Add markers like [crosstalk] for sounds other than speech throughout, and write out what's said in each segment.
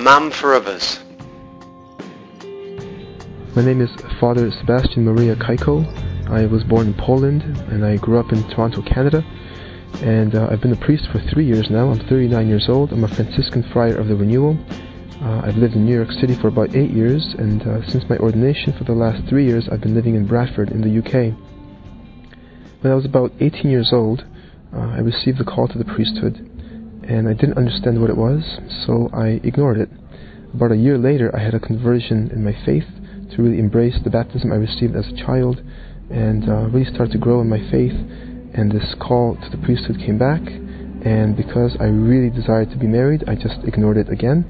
Man for Others. My name is Father Sebastian Maria Kajko. I was born in Poland and I grew up in Toronto, Canada. And uh, I've been a priest for three years now. I'm 39 years old. I'm a Franciscan Friar of the Renewal. Uh, I've lived in New York City for about eight years, and uh, since my ordination for the last three years, I've been living in Bradford in the UK. When I was about 18 years old, uh, I received the call to the priesthood, and I didn't understand what it was, so I ignored it. About a year later, I had a conversion in my faith to really embrace the baptism I received as a child and uh, really start to grow in my faith. And this call to the priesthood came back, and because I really desired to be married, I just ignored it again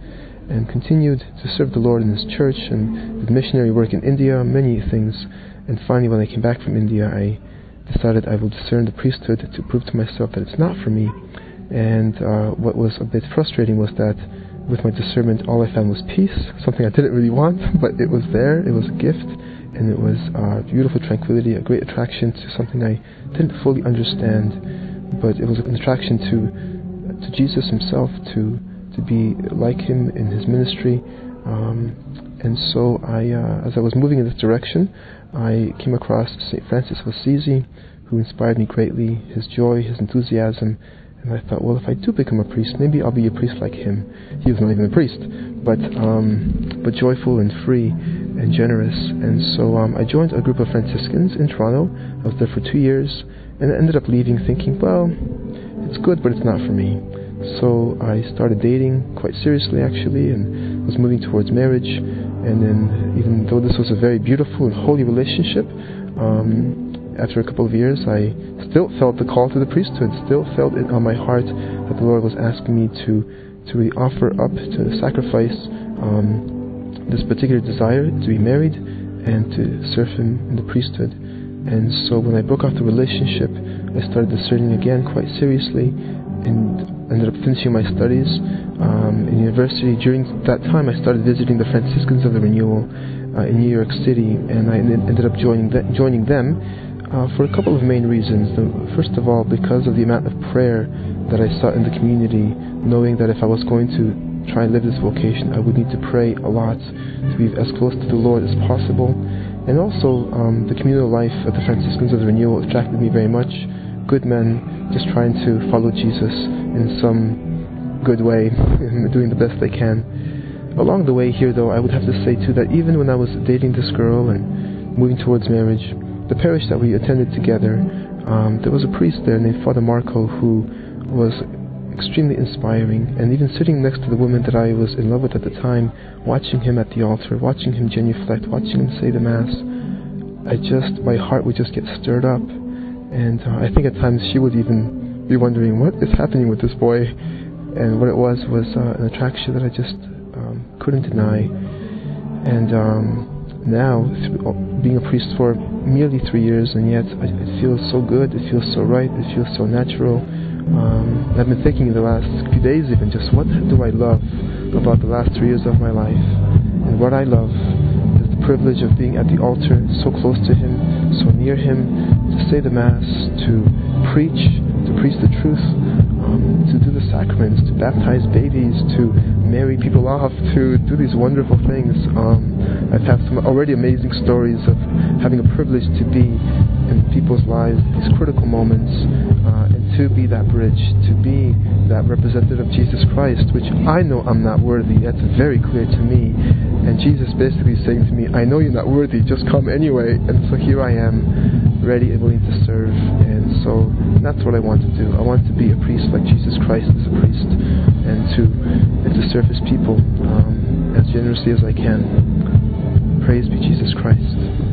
and continued to serve the Lord in His church and did missionary work in India, many things. And finally, when I came back from India, I decided I will discern the priesthood to prove to myself that it's not for me. And uh, what was a bit frustrating was that with my discernment, all I found was peace, something I didn't really want, [laughs] but it was there, it was a gift, and it was uh, beautiful tranquility, a great attraction to something I didn't fully understand, but it was an attraction to, to Jesus Himself, to to be like him in his ministry. Um, and so, I, uh, as I was moving in this direction, I came across St. Francis of Assisi, who inspired me greatly. His joy, his enthusiasm, and I thought, well, if I do become a priest, maybe I'll be a priest like him. He was not even a priest, but um, but joyful and free and generous. And so um, I joined a group of Franciscans in Toronto. I was there for two years, and I ended up leaving thinking, well, it's good, but it's not for me. So I started dating quite seriously actually and was moving towards marriage. And then, even though this was a very beautiful and holy relationship, um, after a couple of years, I still felt the call to the priesthood, still felt it on my heart that the Lord was asking me to, to really offer up, to sacrifice um, this particular desire to be married and to serve Him in the priesthood. And so when I broke off the relationship, I started discerning again quite seriously and ended up finishing my studies um, in university. During that time, I started visiting the Franciscans of the Renewal uh, in New York City, and I ended up joining, joining them uh, for a couple of main reasons. First of all, because of the amount of prayer that I saw in the community, knowing that if I was going to try and live this vocation, I would need to pray a lot to be as close to the Lord as possible. And also, um, the communal life of the Franciscans of the Renewal attracted me very much good men just trying to follow Jesus in some good way, [laughs] doing the best they can. Along the way here, though, I would have to say too that even when I was dating this girl and moving towards marriage, the parish that we attended together, um, there was a priest there named Father Marco who was extremely inspiring. And even sitting next to the woman that I was in love with at the time, watching him at the altar, watching him genuflect, watching him say the Mass, I just, my heart would just get stirred up and uh, I think at times she would even be wondering what is happening with this boy. And what it was was uh, an attraction that I just um, couldn't deny. And um, now, being a priest for merely three years, and yet it feels so good, it feels so right, it feels so natural. Um, I've been thinking in the last few days even just what do I love about the last three years of my life. And what I love is the privilege of being at the altar, so close to Him, so near Him, to say the Mass, to preach, to preach the truth, to do the sacraments, to baptize babies, to marry people off, to do these wonderful things. Um, I've had some already amazing stories of having a privilege to be in people's lives, these critical moments, uh, and to be that bridge, to be that representative of Jesus Christ, which I know I'm not worthy. That's very clear to me. And Jesus basically saying to me, I know you're not worthy, just come anyway. And so here I am, ready and willing to serve. And so that's what I want to do. I want to be a priest like Jesus Christ is a priest, and to and to serve His people um, as generously as I can. Praise be Jesus Christ.